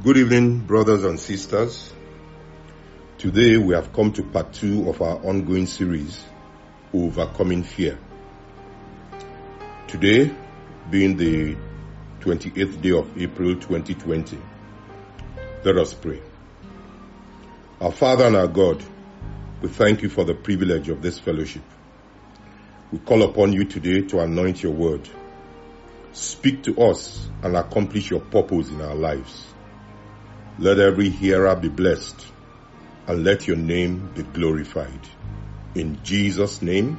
Good evening, brothers and sisters. Today we have come to part two of our ongoing series, Overcoming Fear. Today, being the 28th day of April 2020, let us pray. Our Father and our God, we thank you for the privilege of this fellowship. We call upon you today to anoint your word. Speak to us and accomplish your purpose in our lives. Let every hearer be blessed and let your name be glorified. In Jesus' name,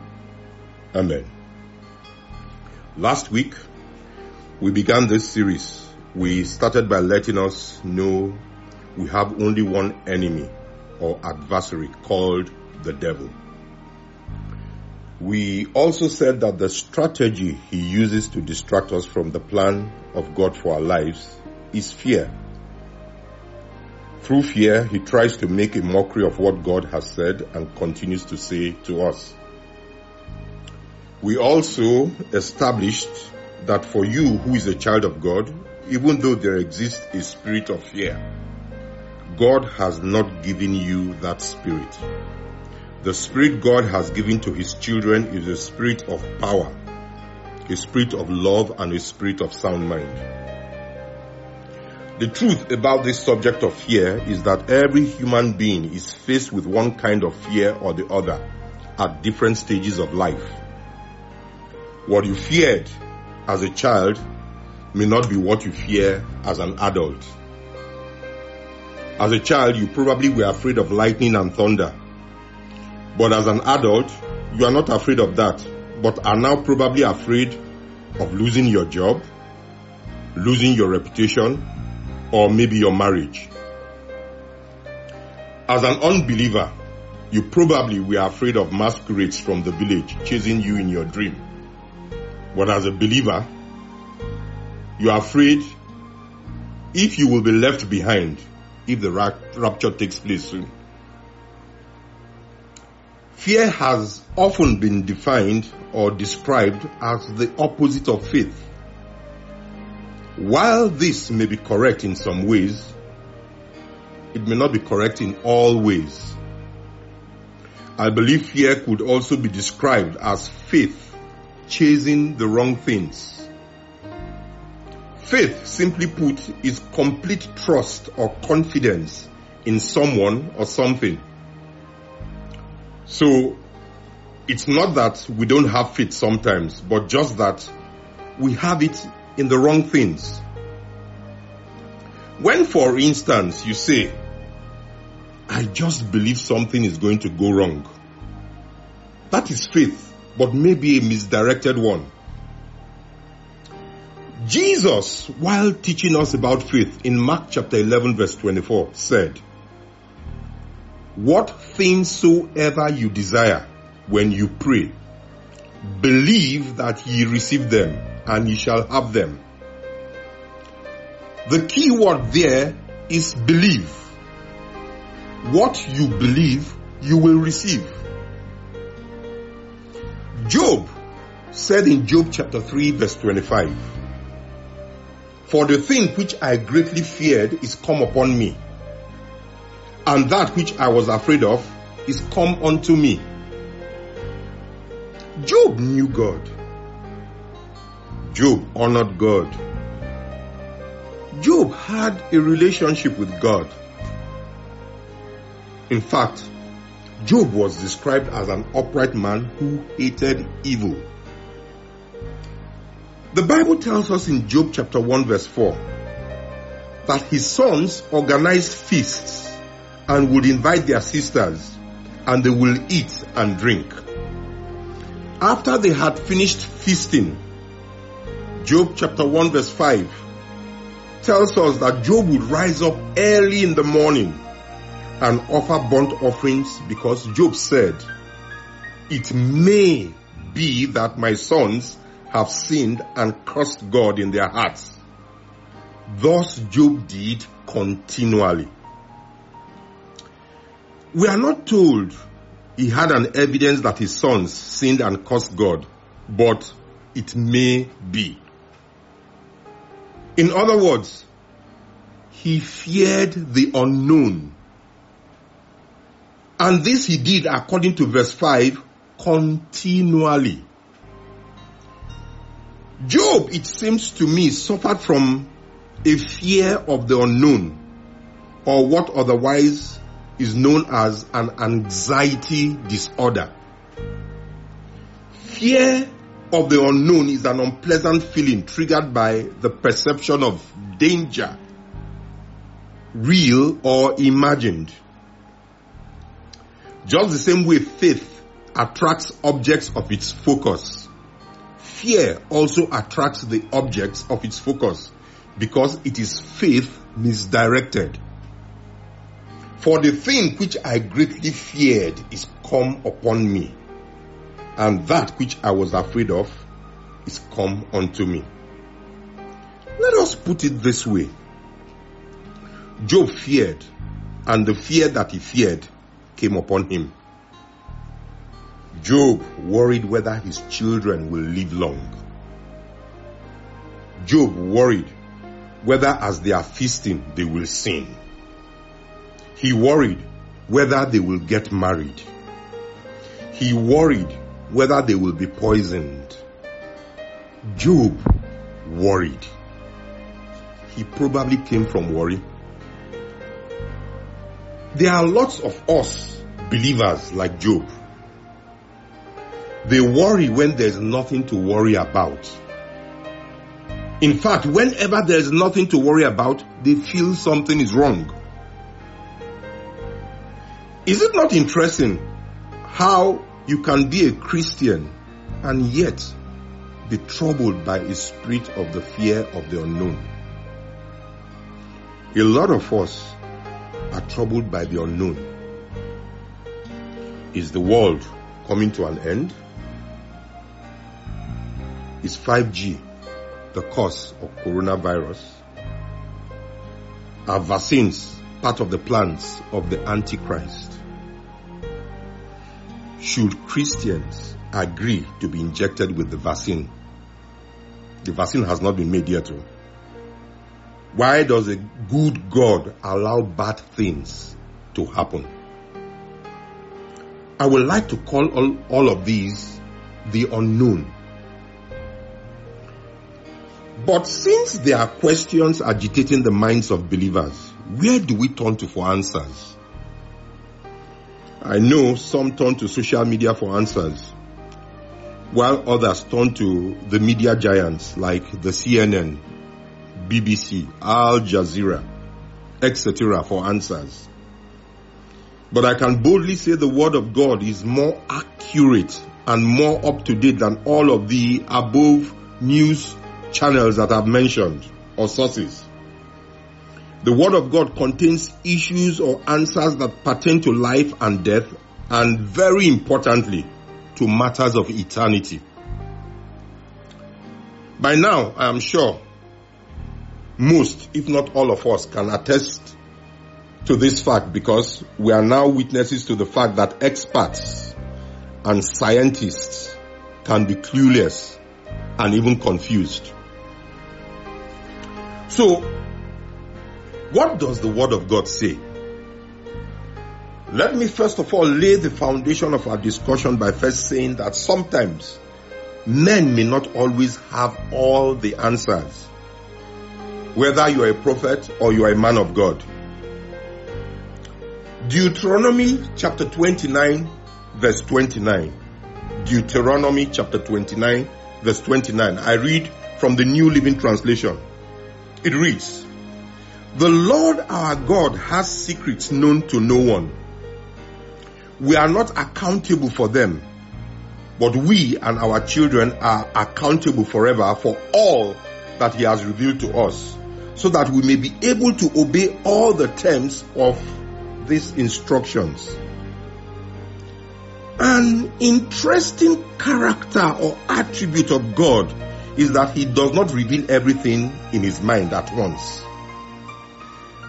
Amen. Last week, we began this series. We started by letting us know we have only one enemy or adversary called the devil. We also said that the strategy he uses to distract us from the plan of God for our lives is fear. Through fear, he tries to make a mockery of what God has said and continues to say to us. We also established that for you who is a child of God, even though there exists a spirit of fear, God has not given you that spirit. The spirit God has given to his children is a spirit of power, a spirit of love, and a spirit of sound mind. The truth about this subject of fear is that every human being is faced with one kind of fear or the other at different stages of life. What you feared as a child may not be what you fear as an adult. As a child, you probably were afraid of lightning and thunder. But as an adult, you are not afraid of that, but are now probably afraid of losing your job, losing your reputation, or maybe your marriage. As an unbeliever, you probably were afraid of masquerades from the village chasing you in your dream. But as a believer, you are afraid if you will be left behind if the rapture takes place soon. Fear has often been defined or described as the opposite of faith. While this may be correct in some ways, it may not be correct in all ways. I believe fear could also be described as faith chasing the wrong things. Faith, simply put, is complete trust or confidence in someone or something. So, it's not that we don't have faith sometimes, but just that we have it in the wrong things. When, for instance, you say, I just believe something is going to go wrong. That is faith, but maybe a misdirected one. Jesus, while teaching us about faith in Mark chapter 11 verse 24 said, What things soever you desire when you pray, believe that ye receive them and ye shall have them. The key word there is believe. What you believe, you will receive. Job said in Job chapter 3 verse 25, For the thing which I greatly feared is come upon me, and that which I was afraid of is come unto me. Job knew God. Job honored God. Job had a relationship with God. In fact, Job was described as an upright man who hated evil. The Bible tells us in Job chapter 1 verse 4 that his sons organized feasts and would invite their sisters and they will eat and drink. After they had finished feasting, Job chapter 1 verse 5 tells us that Job would rise up early in the morning and offer burnt offerings because Job said, it may be that my sons have sinned and cursed God in their hearts. Thus Job did continually. We are not told he had an evidence that his sons sinned and cursed God, but it may be. In other words, he feared the unknown. And this he did according to verse 5 continually. Job, it seems to me, suffered from a fear of the unknown or what otherwise is known as an anxiety disorder. Fear of the unknown is an unpleasant feeling triggered by the perception of danger, real or imagined. Just the same way faith attracts objects of its focus, fear also attracts the objects of its focus because it is faith misdirected. For the thing which I greatly feared is come upon me, and that which I was afraid of is come unto me. Let us put it this way. Job feared, and the fear that he feared came upon him. Job worried whether his children will live long. Job worried whether as they are feasting they will sin. He worried whether they will get married. He worried whether they will be poisoned. Job worried. He probably came from worry. There are lots of us believers like Job. They worry when there's nothing to worry about. In fact, whenever there's nothing to worry about, they feel something is wrong. Is it not interesting how you can be a Christian and yet be troubled by a spirit of the fear of the unknown? A lot of us are troubled by the unknown. Is the world coming to an end? Is 5G the cause of coronavirus? Are vaccines part of the plans of the Antichrist? Should Christians agree to be injected with the vaccine? The vaccine has not been made yet. Oh. Why does a good God allow bad things to happen? I would like to call all, all of these the unknown. But since there are questions agitating the minds of believers, where do we turn to for answers? I know some turn to social media for answers, while others turn to the media giants like the CNN, BBC, Al Jazeera, etc. for answers. But I can boldly say the word of God is more accurate and more up to date than all of the above news channels that I've mentioned or sources. The Word of God contains issues or answers that pertain to life and death, and very importantly, to matters of eternity. By now, I am sure most, if not all of us, can attest to this fact because we are now witnesses to the fact that experts and scientists can be clueless and even confused. So, what does the Word of God say? Let me first of all lay the foundation of our discussion by first saying that sometimes men may not always have all the answers, whether you are a prophet or you are a man of God. Deuteronomy chapter 29 verse 29. Deuteronomy chapter 29 verse 29. I read from the New Living Translation. It reads, the Lord our God has secrets known to no one. We are not accountable for them, but we and our children are accountable forever for all that He has revealed to us, so that we may be able to obey all the terms of these instructions. An interesting character or attribute of God is that He does not reveal everything in His mind at once.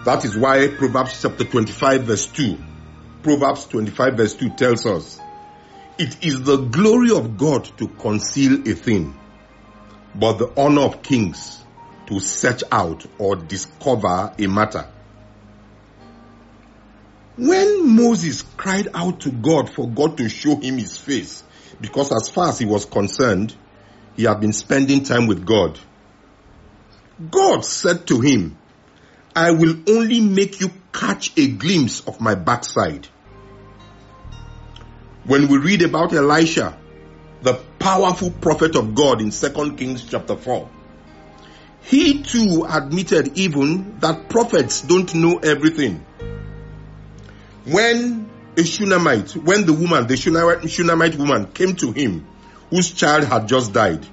That is why Proverbs chapter 25 verse 2, Proverbs 25 verse 2 tells us, it is the glory of God to conceal a thing, but the honor of kings to search out or discover a matter. When Moses cried out to God for God to show him his face, because as far as he was concerned, he had been spending time with God. God said to him, I will only make you catch a glimpse of my backside. When we read about Elisha, the powerful prophet of God in 2 Kings chapter 4, he too admitted even that prophets don't know everything. When a Shunammite, when the woman, the Shunammite woman came to him, whose child had just died,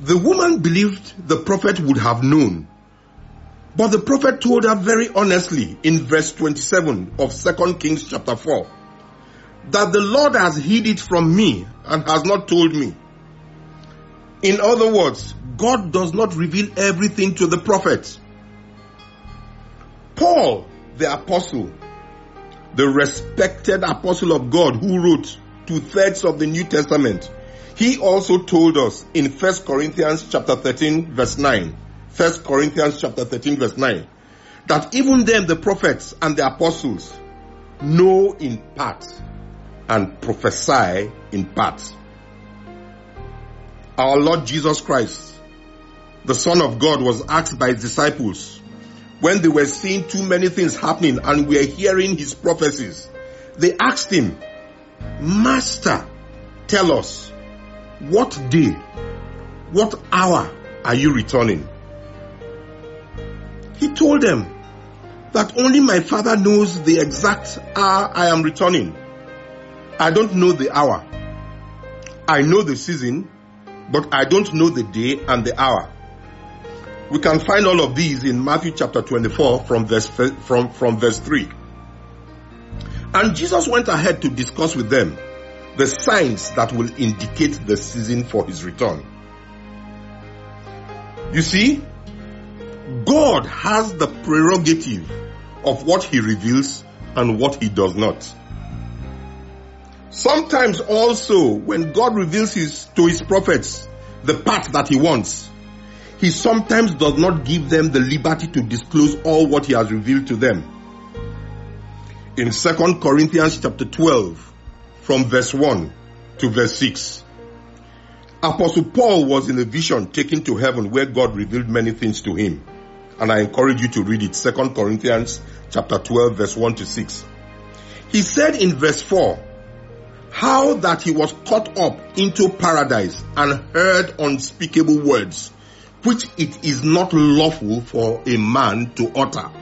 the woman believed the prophet would have known. But the prophet told her very honestly in verse 27 of 2 Kings chapter 4 that the Lord has hid it from me and has not told me. In other words, God does not reveal everything to the prophet. Paul, the apostle, the respected apostle of God who wrote two thirds of the New Testament, he also told us in 1 Corinthians chapter 13 verse 9, 1 Corinthians chapter 13 verse 9, that even them, the prophets and the apostles, know in part and prophesy in part. Our Lord Jesus Christ, the Son of God, was asked by his disciples when they were seeing too many things happening and were hearing his prophecies. They asked him, Master, tell us, what day, what hour are you returning? He told them that only my father knows the exact hour I am returning. I don't know the hour. I know the season, but I don't know the day and the hour. We can find all of these in Matthew chapter 24 from verse, from, from verse 3. And Jesus went ahead to discuss with them the signs that will indicate the season for his return. You see, God has the prerogative of what he reveals and what he does not. Sometimes also when God reveals his, to his prophets the path that he wants, he sometimes does not give them the liberty to disclose all what he has revealed to them. In 2 Corinthians chapter 12, from verse 1 to verse 6, Apostle Paul was in a vision taken to heaven where God revealed many things to him. And I encourage you to read it. 2 Corinthians chapter 12 verse 1 to 6. He said in verse 4, how that he was caught up into paradise and heard unspeakable words, which it is not lawful for a man to utter.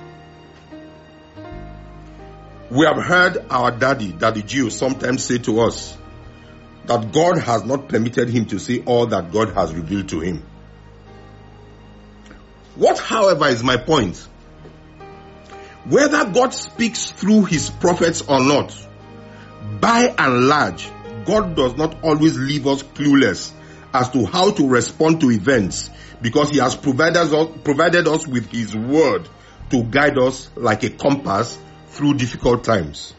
We have heard our daddy, Daddy G.O., sometimes say to us that God has not permitted him to see all that God has revealed to him. What, however, is my point? Whether God speaks through his prophets or not, by and large, God does not always leave us clueless as to how to respond to events because he has provided us, provided us with his word to guide us like a compass through difficult times.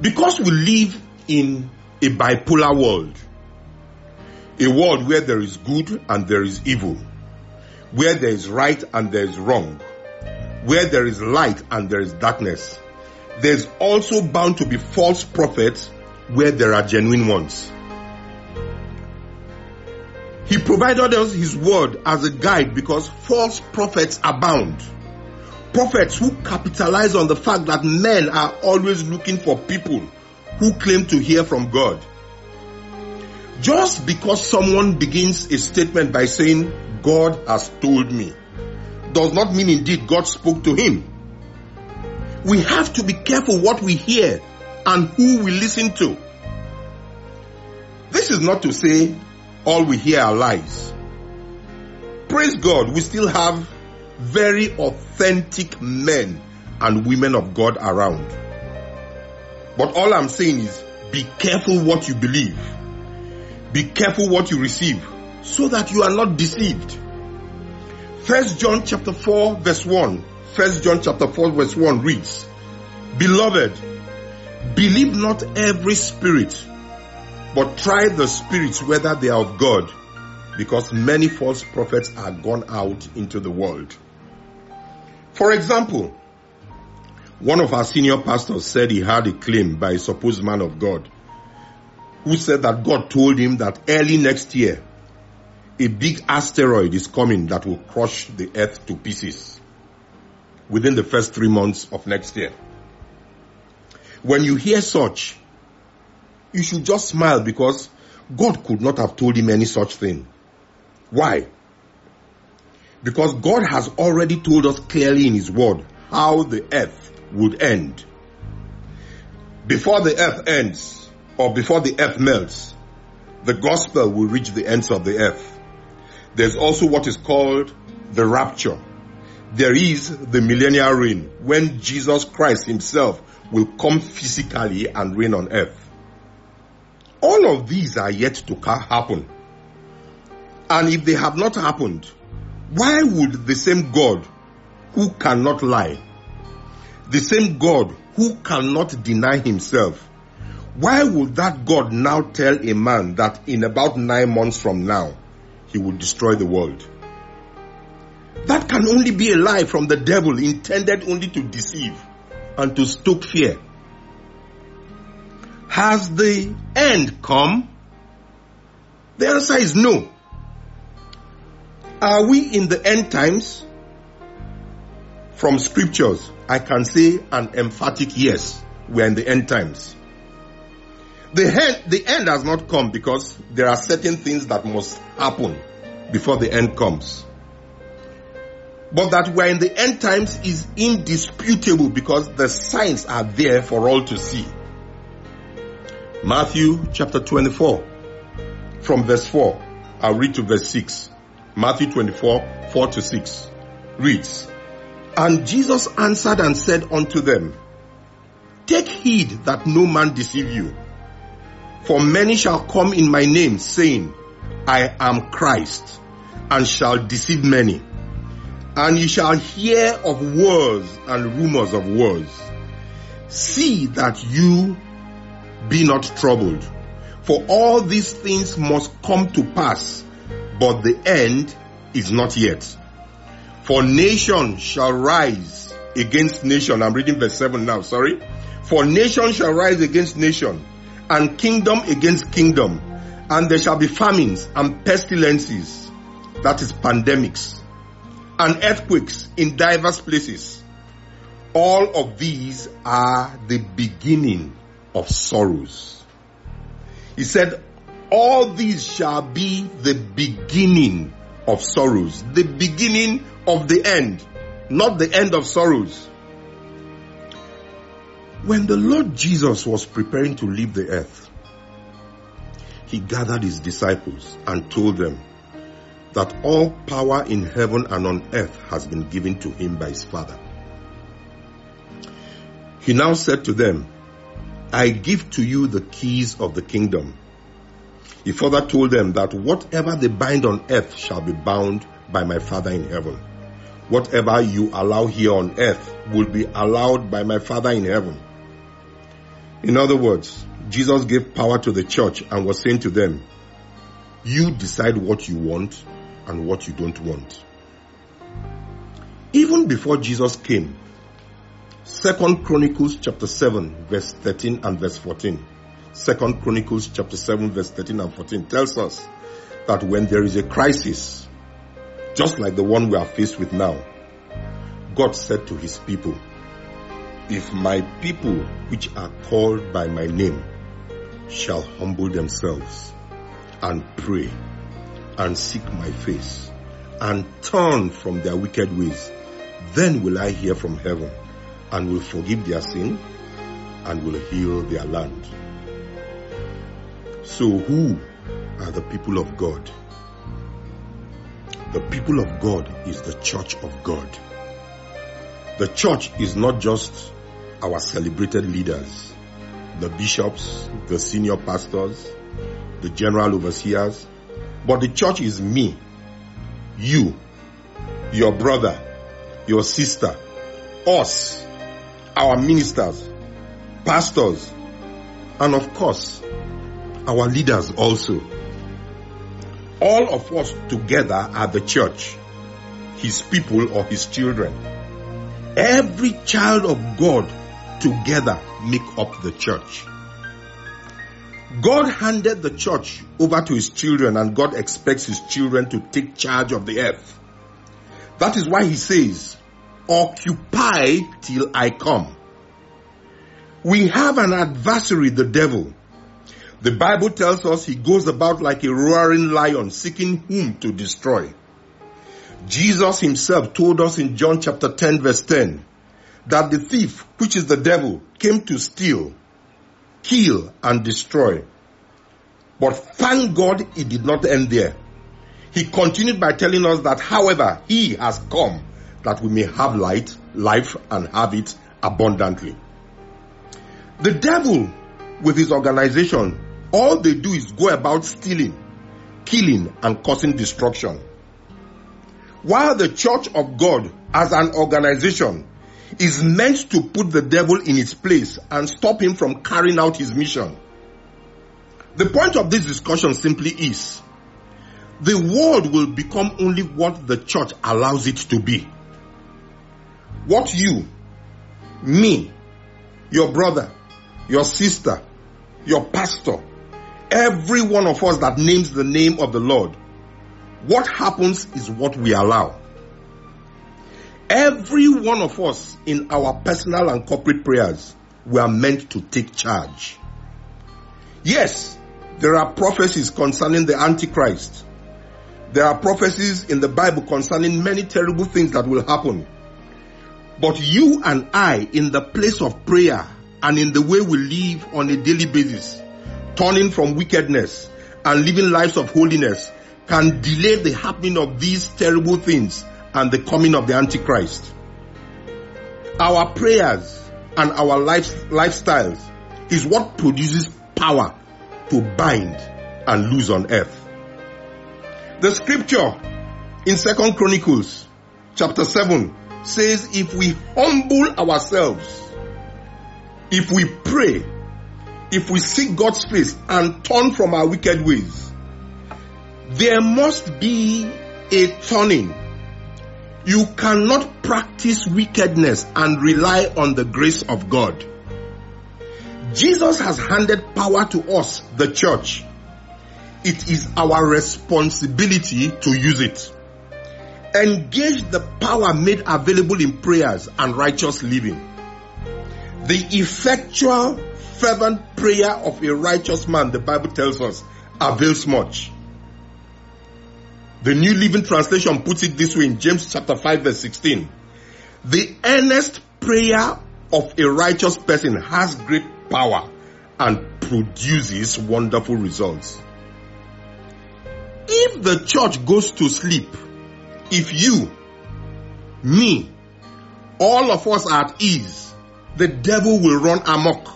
Because we live in a bipolar world, a world where there is good and there is evil, where there is right and there is wrong, where there is light and there is darkness, there's also bound to be false prophets where there are genuine ones. He provided us his word as a guide because false prophets abound. Prophets who capitalize on the fact that men are always looking for people who claim to hear from God. Just because someone begins a statement by saying, God has told me, does not mean indeed God spoke to him. We have to be careful what we hear and who we listen to. This is not to say all we hear are lies. Praise God, we still have very authentic men and women of God around. But all I'm saying is be careful what you believe. Be careful what you receive so that you are not deceived. First John chapter 4 verse 1. First John chapter 4 verse 1 reads, Beloved, believe not every spirit, but try the spirits whether they are of God, because many false prophets are gone out into the world. For example, one of our senior pastors said he had a claim by a supposed man of God who said that God told him that early next year, a big asteroid is coming that will crush the earth to pieces within the first three months of next year. When you hear such, you should just smile because God could not have told him any such thing. Why? Because God has already told us clearly in His Word how the earth would end. Before the earth ends, or before the earth melts, the gospel will reach the ends of the earth. There's also what is called the rapture. There is the millennial reign when Jesus Christ himself will come physically and reign on earth. All of these are yet to happen. And if they have not happened, why would the same God who cannot lie, the same God who cannot deny himself, why would that God now tell a man that in about nine months from now, he will destroy the world? That can only be a lie from the devil intended only to deceive and to stoke fear. Has the end come? The answer is no. Are we in the end times? From scriptures, I can say an emphatic yes. We are in the end times. The end, the end has not come because there are certain things that must happen before the end comes. But that we're in the end times is indisputable because the signs are there for all to see. Matthew chapter 24 from verse 4. I'll read to verse 6. Matthew 24, 4 to 6 reads, And Jesus answered and said unto them, Take heed that no man deceive you. For many shall come in my name, saying, I am Christ, and shall deceive many. And ye shall hear of wars and rumors of wars. See that you be not troubled, for all these things must come to pass, but the end is not yet. For nation shall rise against nation. I'm reading verse 7 now, sorry. For nation shall rise against nation, and kingdom against kingdom, and there shall be famines and pestilences, that is pandemics, and earthquakes in diverse places. All of these are the beginning of sorrows. He said, all these shall be the beginning of sorrows, the beginning of the end, not the end of sorrows. When the Lord Jesus was preparing to leave the earth, he gathered his disciples and told them that all power in heaven and on earth has been given to him by his Father. He now said to them, I give to you the keys of the kingdom. He further told them that whatever they bind on earth shall be bound by my Father in heaven. Whatever you allow here on earth will be allowed by my Father in heaven. In other words, Jesus gave power to the church and was saying to them, you decide what you want and what you don't want. Even before Jesus came, Second Chronicles chapter 7 verse 13 and verse 14 Second Chronicles chapter 7 verse 13 and 14 tells us that when there is a crisis, just like the one we are faced with now, God said to his people, if my people which are called by my name shall humble themselves and pray and seek my face and turn from their wicked ways, then will I hear from heaven and will forgive their sin and will heal their land. So who are the people of God? The people of God is the church of God. The church is not just our celebrated leaders, the bishops, the senior pastors, the general overseers, but the church is me, you, your brother, your sister, us, our ministers, pastors, and of course, our leaders also. All of us together are the church, his people or his children. Every child of God together make up the church. God handed the church over to his children and God expects his children to take charge of the earth. That is why he says, occupy till I come. We have an adversary, the devil. The Bible tells us he goes about like a roaring lion seeking whom to destroy. Jesus himself told us in John chapter 10 verse 10 that the thief, which is the devil, came to steal, kill and destroy. But thank God it did not end there. He continued by telling us that however he has come that we may have light, life and have it abundantly. The devil with his organization, all they do is go about stealing, killing and causing destruction. While the church of God as an organization is meant to put the devil in its place and stop him from carrying out his mission. The point of this discussion simply is the world will become only what the church allows it to be. What you, me, your brother, your sister, your pastor, every one of us that names the name of the Lord, what happens is what we allow. Every one of us in our personal and corporate prayers, we are meant to take charge. Yes, there are prophecies concerning the Antichrist. There are prophecies in the Bible concerning many terrible things that will happen. But you and I, in the place of prayer and in the way we live on a daily basis, turning from wickedness and living lives of holiness, can delay the happening of these terrible things and the coming of the Antichrist. Our prayers and our life, lifestyles is what produces power to bind and lose on earth. The scripture in Second Chronicles chapter 7 says if we humble ourselves, if we pray, if we seek God's face and turn from our wicked ways, there must be a turning you cannot practice wickedness and rely on the grace of God. Jesus has handed power to us, the church. It is our responsibility to use it. Engage the power made available in prayers and righteous living. The effectual, fervent prayer of a righteous man, the Bible tells us, avails much. The New Living Translation puts it this way in James chapter 5 verse 16. The earnest prayer of a righteous person has great power and produces wonderful results. If the church goes to sleep, if you, me, all of us are at ease, the devil will run amok.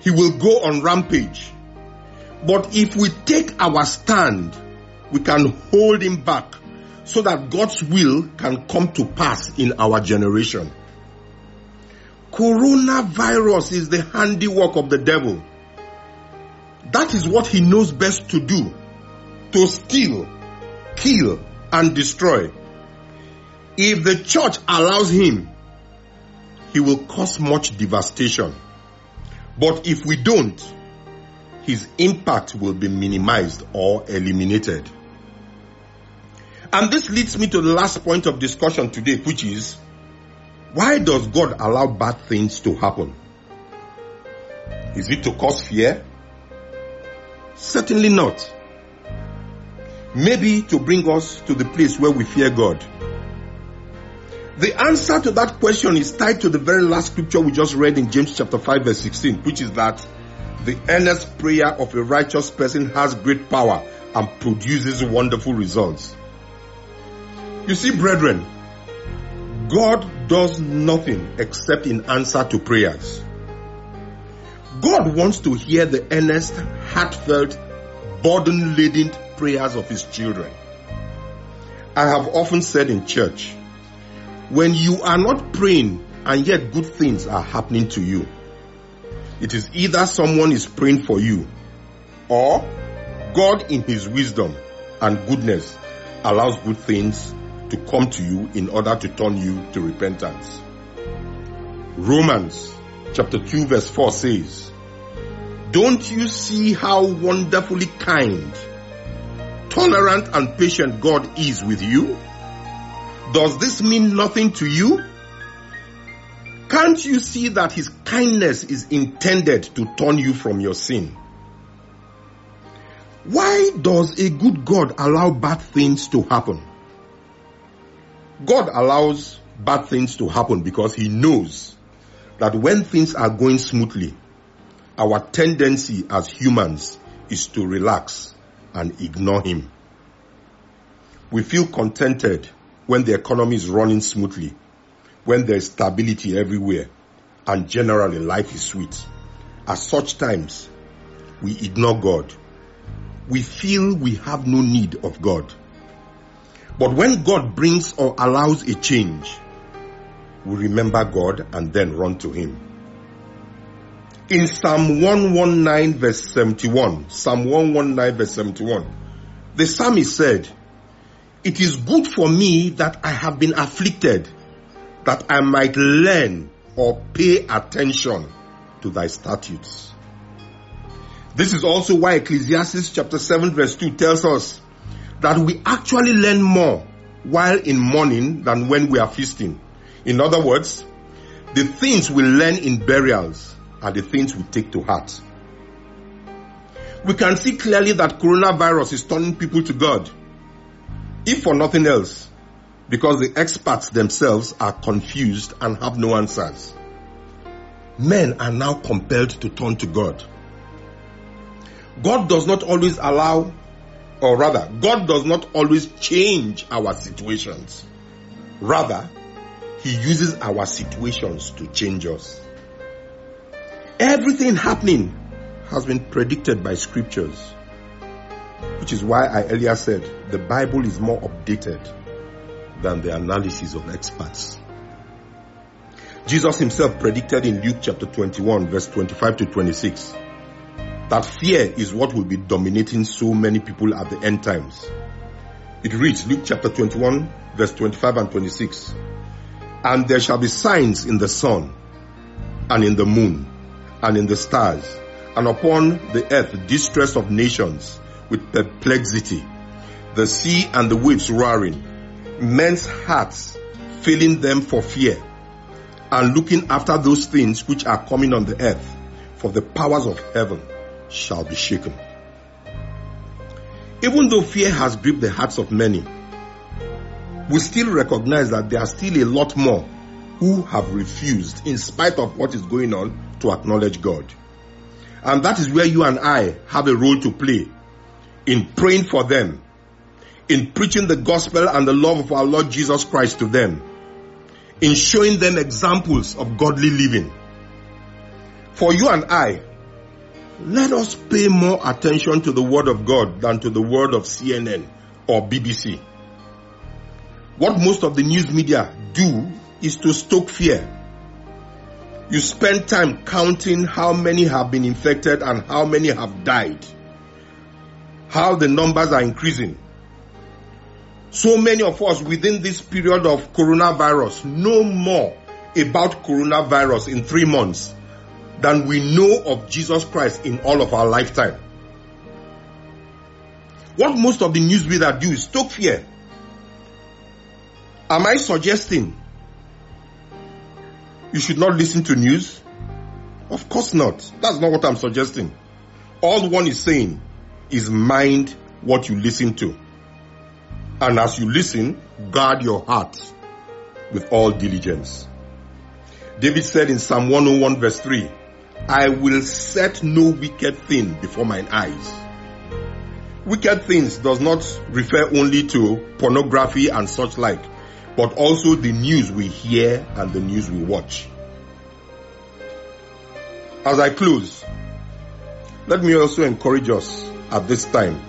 He will go on rampage. But if we take our stand, we can hold him back so that God's will can come to pass in our generation. Coronavirus is the handiwork of the devil. That is what he knows best to do. To steal, kill, and destroy. If the church allows him, he will cause much devastation. But if we don't, his impact will be minimized or eliminated. And this leads me to the last point of discussion today, which is why does God allow bad things to happen? Is it to cause fear? Certainly not. Maybe to bring us to the place where we fear God. The answer to that question is tied to the very last scripture we just read in James chapter 5 verse 16, which is that the earnest prayer of a righteous person has great power and produces wonderful results. You see, brethren, God does nothing except in answer to prayers. God wants to hear the earnest, heartfelt, burden laden prayers of His children. I have often said in church, when you are not praying and yet good things are happening to you, it is either someone is praying for you or God in His wisdom and goodness allows good things to come to you in order to turn you to repentance. Romans chapter 2 verse 4 says, Don't you see how wonderfully kind, tolerant and patient God is with you? Does this mean nothing to you? Can't you see that his kindness is intended to turn you from your sin? Why does a good God allow bad things to happen? God allows bad things to happen because he knows that when things are going smoothly, our tendency as humans is to relax and ignore him. We feel contented when the economy is running smoothly, when there is stability everywhere, and generally life is sweet. At such times, we ignore God. We feel we have no need of God. But when God brings or allows a change, we remember God and then run to Him. In Psalm 119 verse 71, Psalm 119 verse 71, the psalmist said, It is good for me that I have been afflicted, that I might learn or pay attention to thy statutes. This is also why Ecclesiastes chapter 7 verse 2 tells us that we actually learn more while in mourning than when we are feasting. In other words, the things we learn in burials are the things we take to heart. We can see clearly that coronavirus is turning people to God. If for nothing else, because the experts themselves are confused and have no answers. Men are now compelled to turn to God. God does not always allow, or rather, God does not always change our situations. Rather, He uses our situations to change us. Everything happening has been predicted by scriptures, which is why I earlier said the Bible is more updated than the analysis of experts. Jesus himself predicted in Luke chapter 21 verse 25 to 26 that fear is what will be dominating so many people at the end times. It reads Luke chapter 21 verse 25 and 26. And there shall be signs in the sun and in the moon and in the stars and upon the earth distress of nations with perplexity, the sea and the waves roaring, men's hearts filling them for fear and looking after those things which are coming on the earth, for the powers of heaven shall be shaken. Even though fear has gripped the hearts of many, we still recognize that there are still a lot more who have refused, in spite of what is going on, to acknowledge God. And that is where you and I have a role to play in praying for them, in preaching the gospel and the love of our Lord Jesus Christ to them, in showing them examples of godly living. For you and I, let us pay more attention to the word of God than to the word of CNN or BBC. What most of the news media do is to stoke fear. You spend time counting how many have been infected and how many have died. How the numbers are increasing. So many of us within this period of coronavirus know more about coronavirus in three months than we know of Jesus Christ in all of our lifetime. What most of the news media do is stoke fear. Am I suggesting you should not listen to news? Of course not. That's not what I'm suggesting. All one is saying is mind what you listen to. And as you listen, guard your heart with all diligence. David said in Psalm 101 verse 3, I will set no wicked thing before mine eyes. Wicked things does not refer only to pornography and such like, but also the news we hear and the news we watch. As I close, let me also encourage us at this time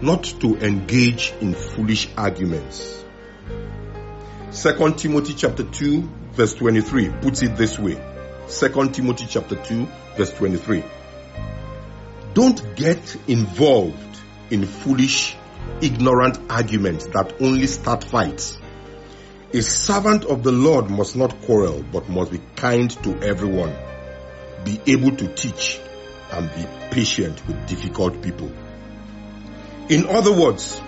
not to engage in foolish arguments. Second Timothy chapter 2 verse 23 puts it this way. Second Timothy chapter 2 verse 23. Don't get involved in foolish ignorant arguments that only start fights. A servant of the Lord must not quarrel, but must be kind to everyone, be able to teach, and be patient with difficult people. In other words,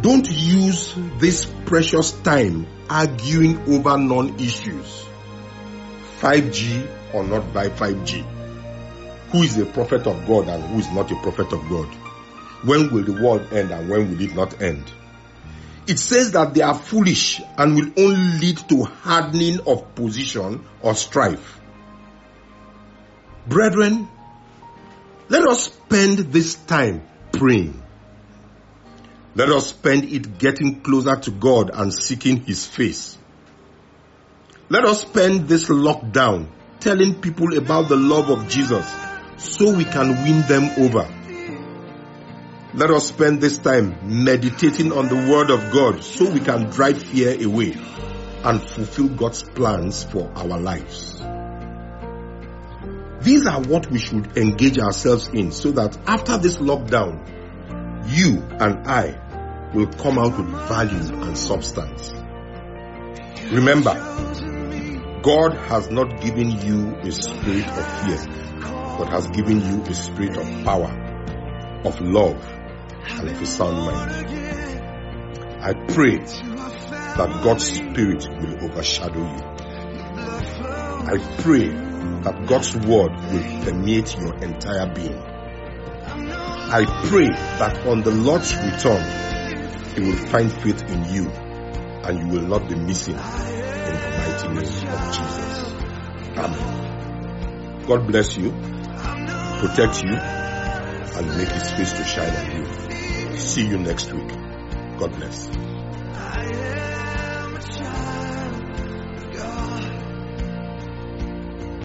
don't use this precious time arguing over non-issues. 5G or not by 5G. Who is a prophet of God and who is not a prophet of God? When will the world end and when will it not end? It says that they are foolish and will only lead to hardening of position or strife. Brethren, let us spend this time praying. Let us spend it getting closer to God and seeking His face. Let us spend this lockdown telling people about the love of Jesus so we can win them over. Let us spend this time meditating on the Word of God so we can drive fear away and fulfill God's plans for our lives. These are what we should engage ourselves in so that after this lockdown, you and I will come out with value and substance. Remember, God has not given you a spirit of fear, but has given you a spirit of power, of love, and of a sound mind. I pray that God's spirit will overshadow you. I pray that God's word will permeate your entire being. I pray that on the Lord's return, He will find faith in you and you will not be missing in the mighty name of Jesus. Amen. God bless you, protect you, and make His face to shine on you. See you next week. God bless.